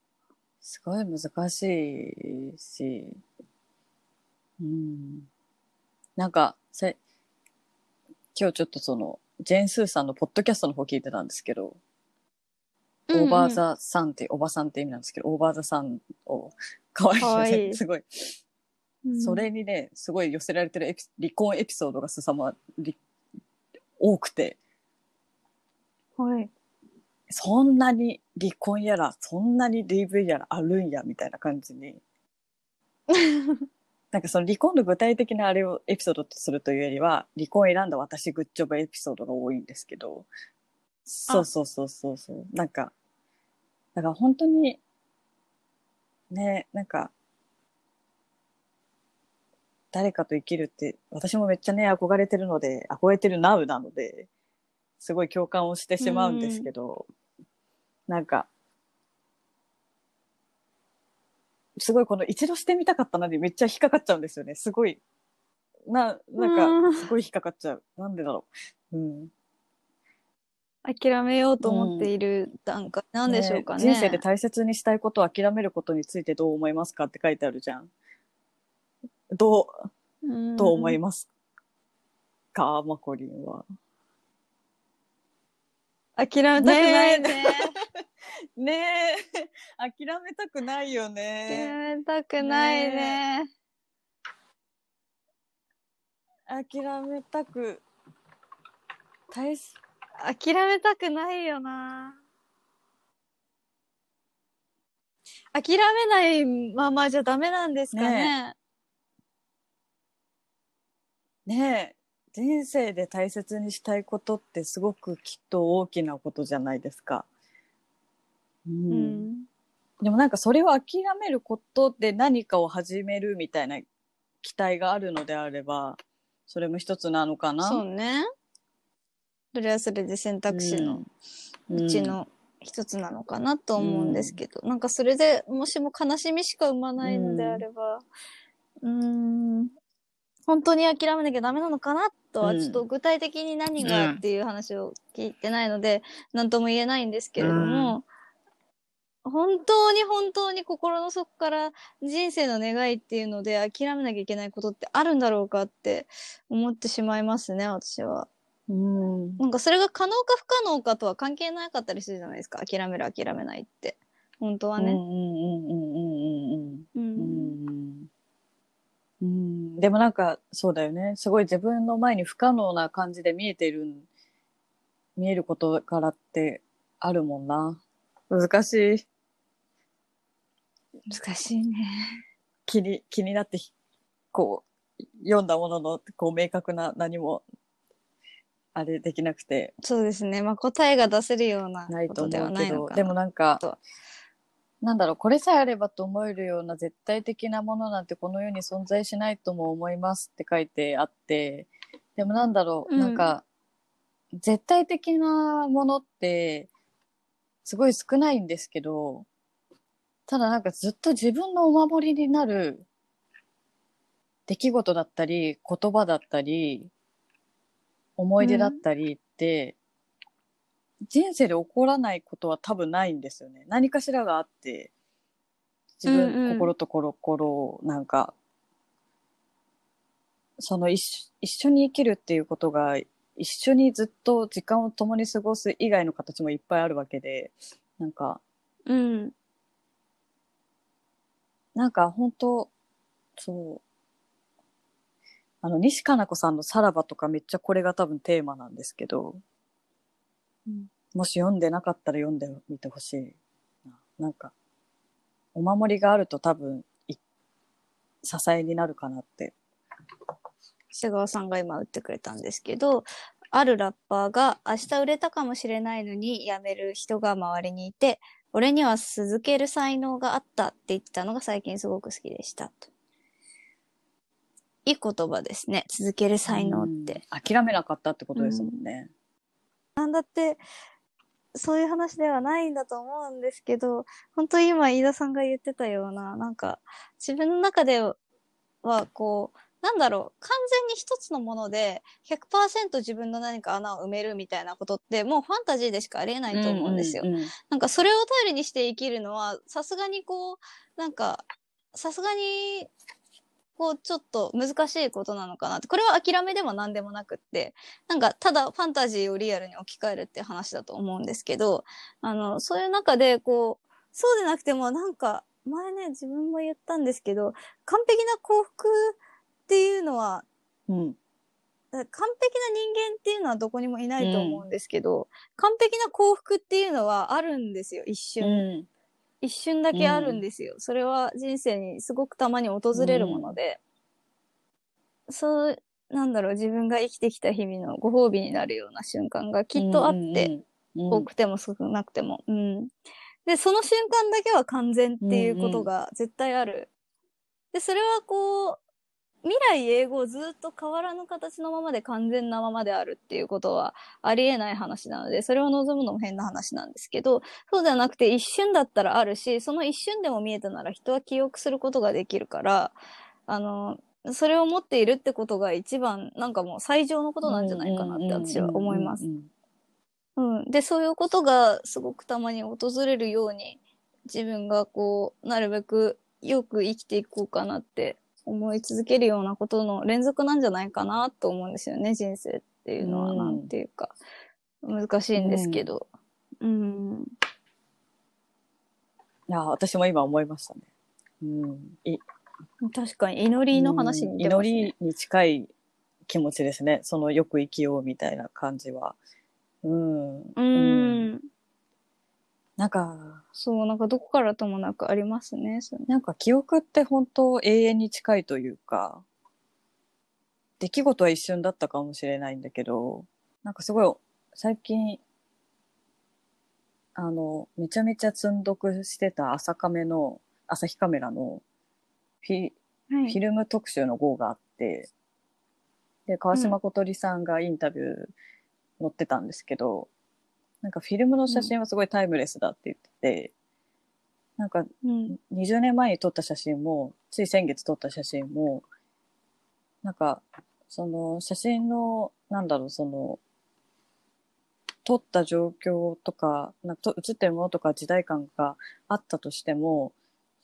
すごい難しいし、うん。なんか、せ、今日ちょっとその、ジェーン・スーさんのポッドキャストの方聞いてたんですけど、オーバーザさんって、おばさんって意味なんですけど、オーバーザさんを、かわいいよいいすごい。うんそれにね、すごい寄せられてるエピ離婚エピソードがすさま、り多くて、はい。そんなに離婚やら、そんなに DV やらあるんや、みたいな感じに。*laughs* なんかその離婚の具体的なあれをエピソードとするというよりは、離婚を選んだ私グッジョブエピソードが多いんですけど、そうそうそうそうそう。なんか、だから本当に、ね、なんか、誰かと生きるって、私もめっちゃね、憧れてるので、憧れてるナウなので、すごい共感をしてしまうんですけど、なんか、すごいこの一度してみたかったなでめっちゃ引っかかっちゃうんですよね。すごい、な、なんか、すごい引っかかっちゃう。なんでだろう。うん。諦めようと思っている段階、なんでしょうかね。人生で大切にしたいことを諦めることについてどう思いますかって書いてあるじゃん。どう、うんどう思いますか、マコリンは。諦めたくないね。ねえ、*laughs* 諦めたくないよ諦ね。めたくないね。諦めたく、大し、諦めたくないよな。諦めないままじゃダメなんですかね。ねえ、人生で大切にしたいことってすごくきっと大きなことじゃないですか。ううんん。でもなんかそれを諦めることで何かを始めるみたいな期待があるのであれば、それも一つなのかな。そうね。それはそれで選択肢のうちの一つなのかなと思うんですけど、なんかそれでもしも悲しみしか生まないのであれば、うーん、本当に諦めなきゃダメなのかなとは、うんちょっと具体的に何がっていう話を聞いてないので、何とも言えないんですけれども、本当に本当に心の底から人生の願いっていうので諦めなきゃいけないことってあるんだろうかって思ってしまいますね、私は。うん。なんかそれが可能か不可能かとは関係なかったりするじゃないですか。諦める諦めないって。本当はね。うんうんうんうんうんうんう。うんん。うん。でもなんか、そうだよね。すごい自分の前に不可能な感じで見えてるん、見えることからってあるもんな。難しい。難しいね。気に、気になってひ、こう、読んだものの、こう、明確な何も、あれできなくて、そうですね。まあ答えが出せるようなないこととでは思うけど、ないのかな。でもなんかと、なんだろう、これさえあればと思えるような絶対的なものなんてこの世に存在しないとも思いますって書いてあって、でもなんだろう、うん。なんか、絶対的なものって、すごい少ないんですけど、ただなんかずっと自分のお守りになる出来事だったり、言葉だったり、思い出だったりって、人生で起こらないことは多分ないんですよね。何かしらがあって、自分、うんうん心と心をなんか、その一緒一緒に生きるっていうことが、一緒にずっと時間を共に過ごす以外の形もいっぱいあるわけで、なんか、うん。なんか本当そう。あの、西加奈子さんのさらばとかめっちゃこれが多分テーマなんですけど、うんもし読んでなかったら読んでみてほしいな。なんか、お守りがあると多分、い支えになるかなって。瀬川さんが今打ってくれたんですけど、あるラッパーが明日売れたかもしれないのに辞める人が周りにいて、俺には続ける才能があったって言ってたのが最近すごく好きでした。といい言葉ですね。続ける才能って。うん。諦めなかったってことですもんね。なんだって、そういう話ではないんだと思うんですけど、本当に今飯田さんが言ってたような、なんか自分の中ではこう、なんだろう、完全に一つのもので100%自分の何か穴を埋めるみたいなことってもうファンタジーでしかありえないと思うんですよ。うんうんなんかそれを頼りにして生きるのはさすがにこう、なんかさすがにこうちょっと難しいことなのかなって。これは諦めでも何でもなくって、なんかただファンタジーをリアルに置き換えるって話だと思うんですけど、あの、そういう中でこう、そうでなくてもなんか前ね、自分も言ったんですけど、完璧な幸福っていうのは、うん。完璧な人間っていうのはどこにもいないと思うんですけど、完璧な幸福っていうのはあるんですよ、一瞬。うん。一瞬だけあるんですよ。それは人生にすごくたまに訪れるもので、そう、なんだろう、自分が生きてきた日々のご褒美になるような瞬間がきっとあって、多くても少なくても。うん。で、その瞬間だけは完全っていうことが絶対ある。で、それはこう、未来永劫ずっと変わらぬ形のままで完全なままであるっていうことはありえない話なので、それを望むのも変な話なんですけど、そうではなくて一瞬だったらあるし、その一瞬でも見えたなら人は記憶することができるから、あの、それを持っているってことが一番、なんかもう最上のことなんじゃないかなって私は思います。うん。で、そういうことがすごくたまに訪れるように、自分がこう、なるべくよく生きていこうかなって思い続けるようなことの連続なんじゃないかなと思うんですよね、人生っていうのは。うんなんていうか、難しいんですけど。うん。いや、私も今思いましたね。うん。い確かに祈りの話に似てますね。祈りに近い気持ちですね。そのよく生きようみたいな感じは。うん。うーん。なんか、そう、なんかどこからともなくありますね。なんか記憶って本当永遠に近いというか、出来事は一瞬だったかもしれないんだけど、なんかすごい最近、あの、めちゃめちゃ積んどくしてた朝カメの、朝日カメラのフィはフィルム特集の号があって、で、川島小鳥さんがインタビュー載ってたんですけど、なんかフィルムの写真はすごいタイムレスだって言ってて、なんか。20年前に撮った写真も、つい先月撮った写真も、なんか、その写真の、なんだろう、その、撮った状況とか、なんかと写ってるものとか時代感があったとしても、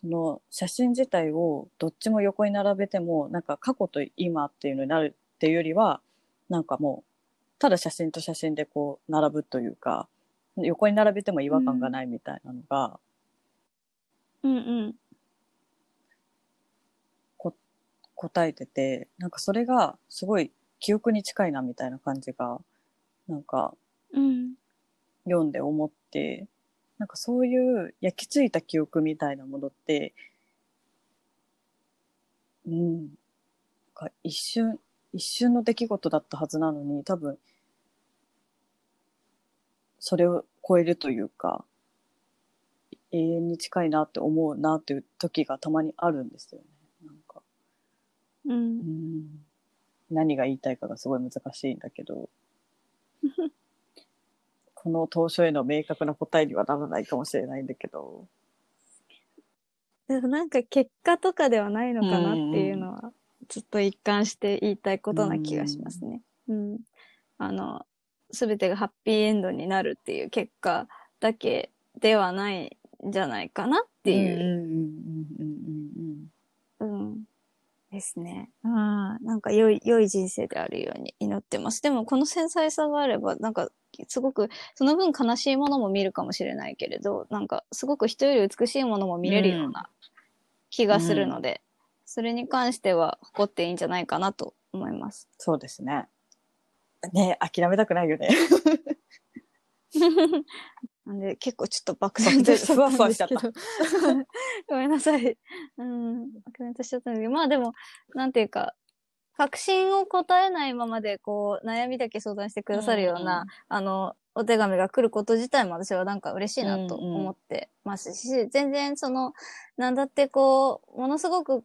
その写真自体をどっちも横に並べても、なんか過去と今っていうのになるっていうよりは、なんかもう、ただ写真と写真でこう並ぶというか、横に並べても違和感がないみたいなのが、うんうん。答えてて、なんかそれがすごい記憶に近いなみたいな感じが、なんかうん。読んで思って、なんかそういう焼き付いた記憶みたいなものって、うん、なんか一瞬、一瞬の出来事だったはずなのに、多分、それを超えるというか、永遠に近いなって思うなっていう時がたまにあるんですよね。なんか。うんう。ん何が言いたいかがすごい難しいんだけど *laughs* この当初への明確な答えにはならないかもしれないんだけどでもなんか結果とかではないのかなっていうのは、ずっと一貫して言いたいことな気がしますね。うん。あの、すべてがハッピーエンドになるっていう結果だけではないんじゃないかなっていう。うんうんうんうんうん。ですね。ああ、なんか良い、良い人生であるように祈ってます。でもこの繊細さがあれば、なんか、すごく、その分悲しいものも見るかもしれないけれど、なんか、すごく人より美しいものも見れるような気がするので、それに関しては誇っていいんじゃないかなと思います。そうですねね諦めたくないよね *laughs* なんで、結構ちょっと漠然としちゃったんですけど。ふわ *laughs* ごめんなさい。うん、漠然としちゃったんですけど、まあでも、なんていうか、確信を答えないままで、こう、悩みだけ相談してくださるような、あの、お手紙が来ること自体も私はなんか嬉しいなと思ってますし、全然その、なんだってこう、ものすごく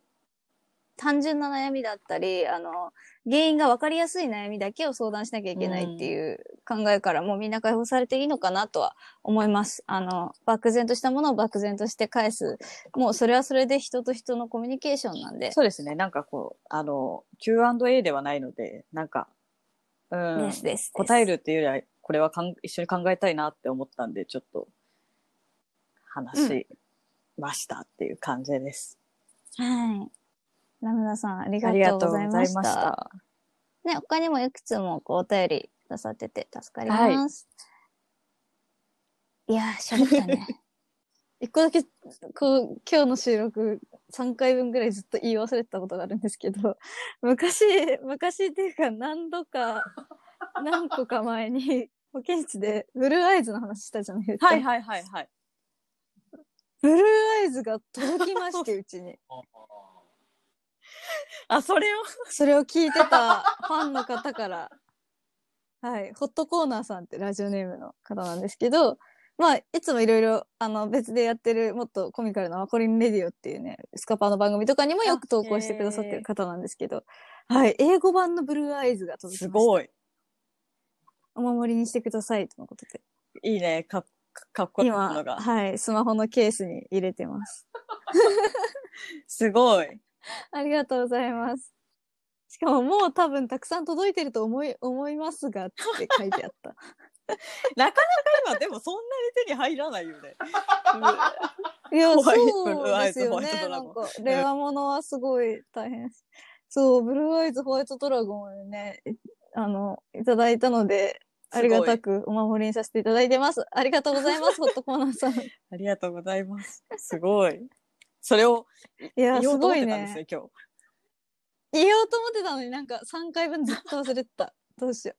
単純な悩みだったり、あの、原因が分かりやすい悩みだけを相談しなきゃいけないっていう考えからもうみんな解放されていいのかなとは思います。あの、漠然としたものを漠然として返す。もうそれはそれで人と人のコミュニケーションなんで。そうですねなんかこうあの Q&A ではないのでなんかうんですです。答えるっていうよりはこれはかん一緒に考えたいなって思ったんでちょっと話しましたっていう感じです、はい。ラムダさん、ありがとうごございましざいました。たね、他にもいくつもこうお便りくださってて助かります。い、やー、喋ったね。*laughs* 一個だけ、こう、今日の収録3回分ぐらいずっと言い忘れてたことがあるんですけど、*laughs* 昔、昔っていうか何度か、*laughs* 何個か前に保健室でブルーアイズの話したじゃないですか。はいはいはいはいブルーアイズが届きまして、うちに。*laughs* あそれを？それを聞いてたファンの方から、はい、ホットコーナーさんってラジオネームの方なんですけど、まあ、いつもいろいろ、あの、別でやってる、もっとコミカルなマコリンレディオっていうね、スカパーの番組とかにもよく投稿してくださってる方なんですけど、はい、英語版のブルーアイズが届きすました。ごい。お守りにしてください、とのことで。いいね。かっかっこいいの今、が。はい、スマホのケースに入れてます。*laughs* すごい *laughs* ありがとうございます。しかももう多分たくさん届いてると思い、思いますが、って書いてあった。*laughs* なかなか今でもそんなに手に入らないよねいや、そうですよね。なんか、レアものはすごい大変。そう、ブルーアイズホワイトドラゴンをね、いあの、いただいたので、ありがたくお守りにさせていただいてます。ありがとうございます、*laughs* ホットコーナーさん。いありがとうございますすごいそれを言おうと思ってたんですねね。今日言おうと思ってたのになんか3回分ずっと忘れてた。どうしよう。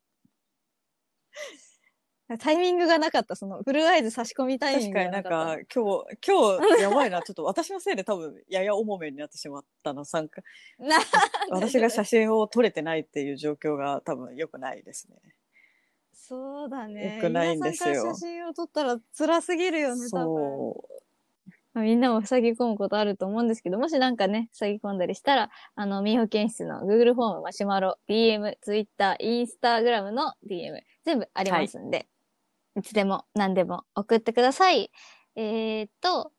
タイミングがなかった、その、ブルーアイズ差し込みタイミン確かにグがなかった。なんか今日 *laughs* 今日やばいなちょっと私のせいで多分やや重めになってしまったの参加な *laughs* 私が写真を撮れてないっていう状況が多分良くないですねそうだね。よくないんですよ写真を撮ったら辛すぎるよね、多分。そまあみんなも塞ぎ込むことあると思うんですけど、もしなんかね、塞ぎ込んだりしたら、あの、民保健室の Google フォーム、マシュマロ、DM、Twitter、Instagram の DM、全部ありますんで、い、つでも何でも送ってください。えーっと、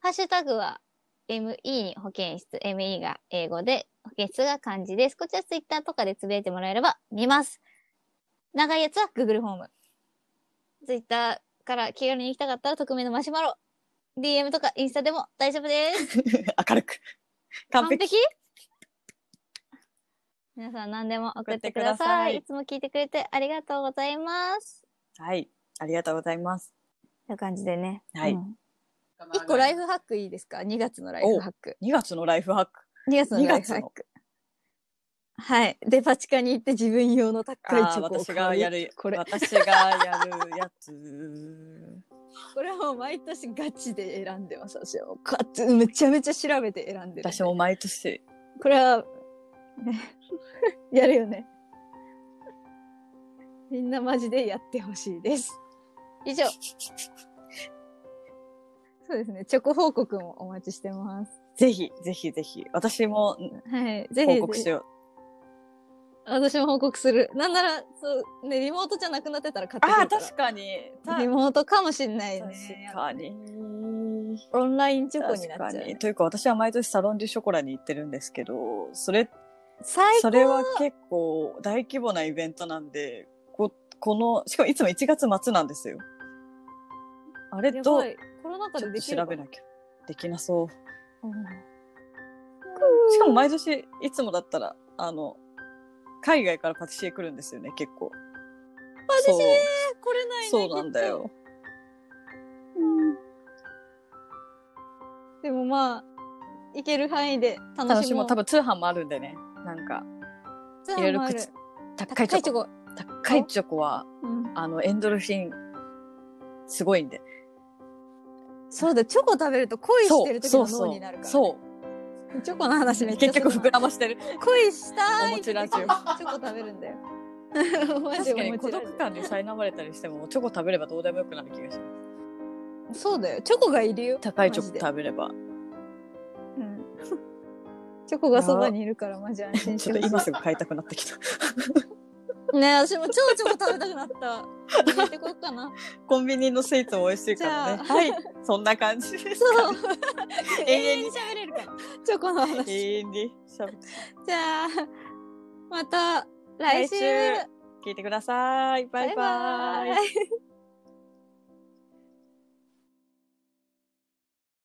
ハッシュタグは ME に保健室、ME が英語で、保健室が漢字です。こちらツイッターとかでつぶやいてもらえれば見ます。長いやつは Google フォーム。ツイッターから気軽に行きたかったら匿名のマシュマロ。DM とかインスタでも大丈夫です。*laughs* 明るく。完璧。皆さん何でも送ってください。いいつも聞いてくれてありがとうございます。はい。ありがとうございます。という感じでね。はいうん一個ライフハックいいですか ?2 月のライフハック。2月のライフハック。2月のライフハック。はい。デパ地下に行って自分用の高いチョコを買う。私がやる、これ。私がやるやつ。これはもう毎年ガチで選んでます。私は。ガチめちゃめちゃ調べて選んでる。私も毎年。これは、ね、*laughs* やるよね。みんなマジでやってほしいです。以上。そうですね。チョコ報告もお待ちしてます。ぜひ、ぜひぜひ。私も報告しよ私も報告する。なんなら、そう、ね、リモートじゃなくなってたら買っう。ああ、てくるから。確かに。たリモートかもしんない確ね。かに。オンラインチョコに確かなっちゃう、に。というか、私は毎年サロンデュショコラに行ってるんですけど、それ、それは結構大規模なイベントなんで、ここの、しかもいつも1月末なんですよ。あれと。コロナ禍ででき調べなきゃ。できなそう。うんしかも毎年、いつもだったら、あの、海外からパティシエ来るんですよね、結構。パティシエこれないねそうなんだよ。でもまあ、行ける範囲で楽しもう。楽しもう。多分通販もあるんでね。なんか、通いろいろ口高いチョコ。コ。高いチョコは、うんあの、エンドルフィン、すごいんで。そうだ、チョコ食べると恋してる時の脳になるから、ね。そう。*laughs* チョコの話めっちゃ結局膨らましてる。*laughs* 恋したいお餅ラジオチョコ食べるんだよ。*laughs* 確かに孤独感に苛まれたりしても、チョコ食べればどうでもよくなる気がします。オそうだよ。チョコがいるよ。高いチョコ食べれば。うんチョコがそばにいるからマジ安心しちょっと今すぐ買いたくなってきた。ね私も超チョコ食べたくなった。入れてこようかな。コンビニのスイーツも美味しいからね。はい。そんな感じですそう。*laughs* 永遠に喋れるから。チョコの話。永遠にしゃべじゃあ、また来週。聞いてください。バイバイ。バイバイ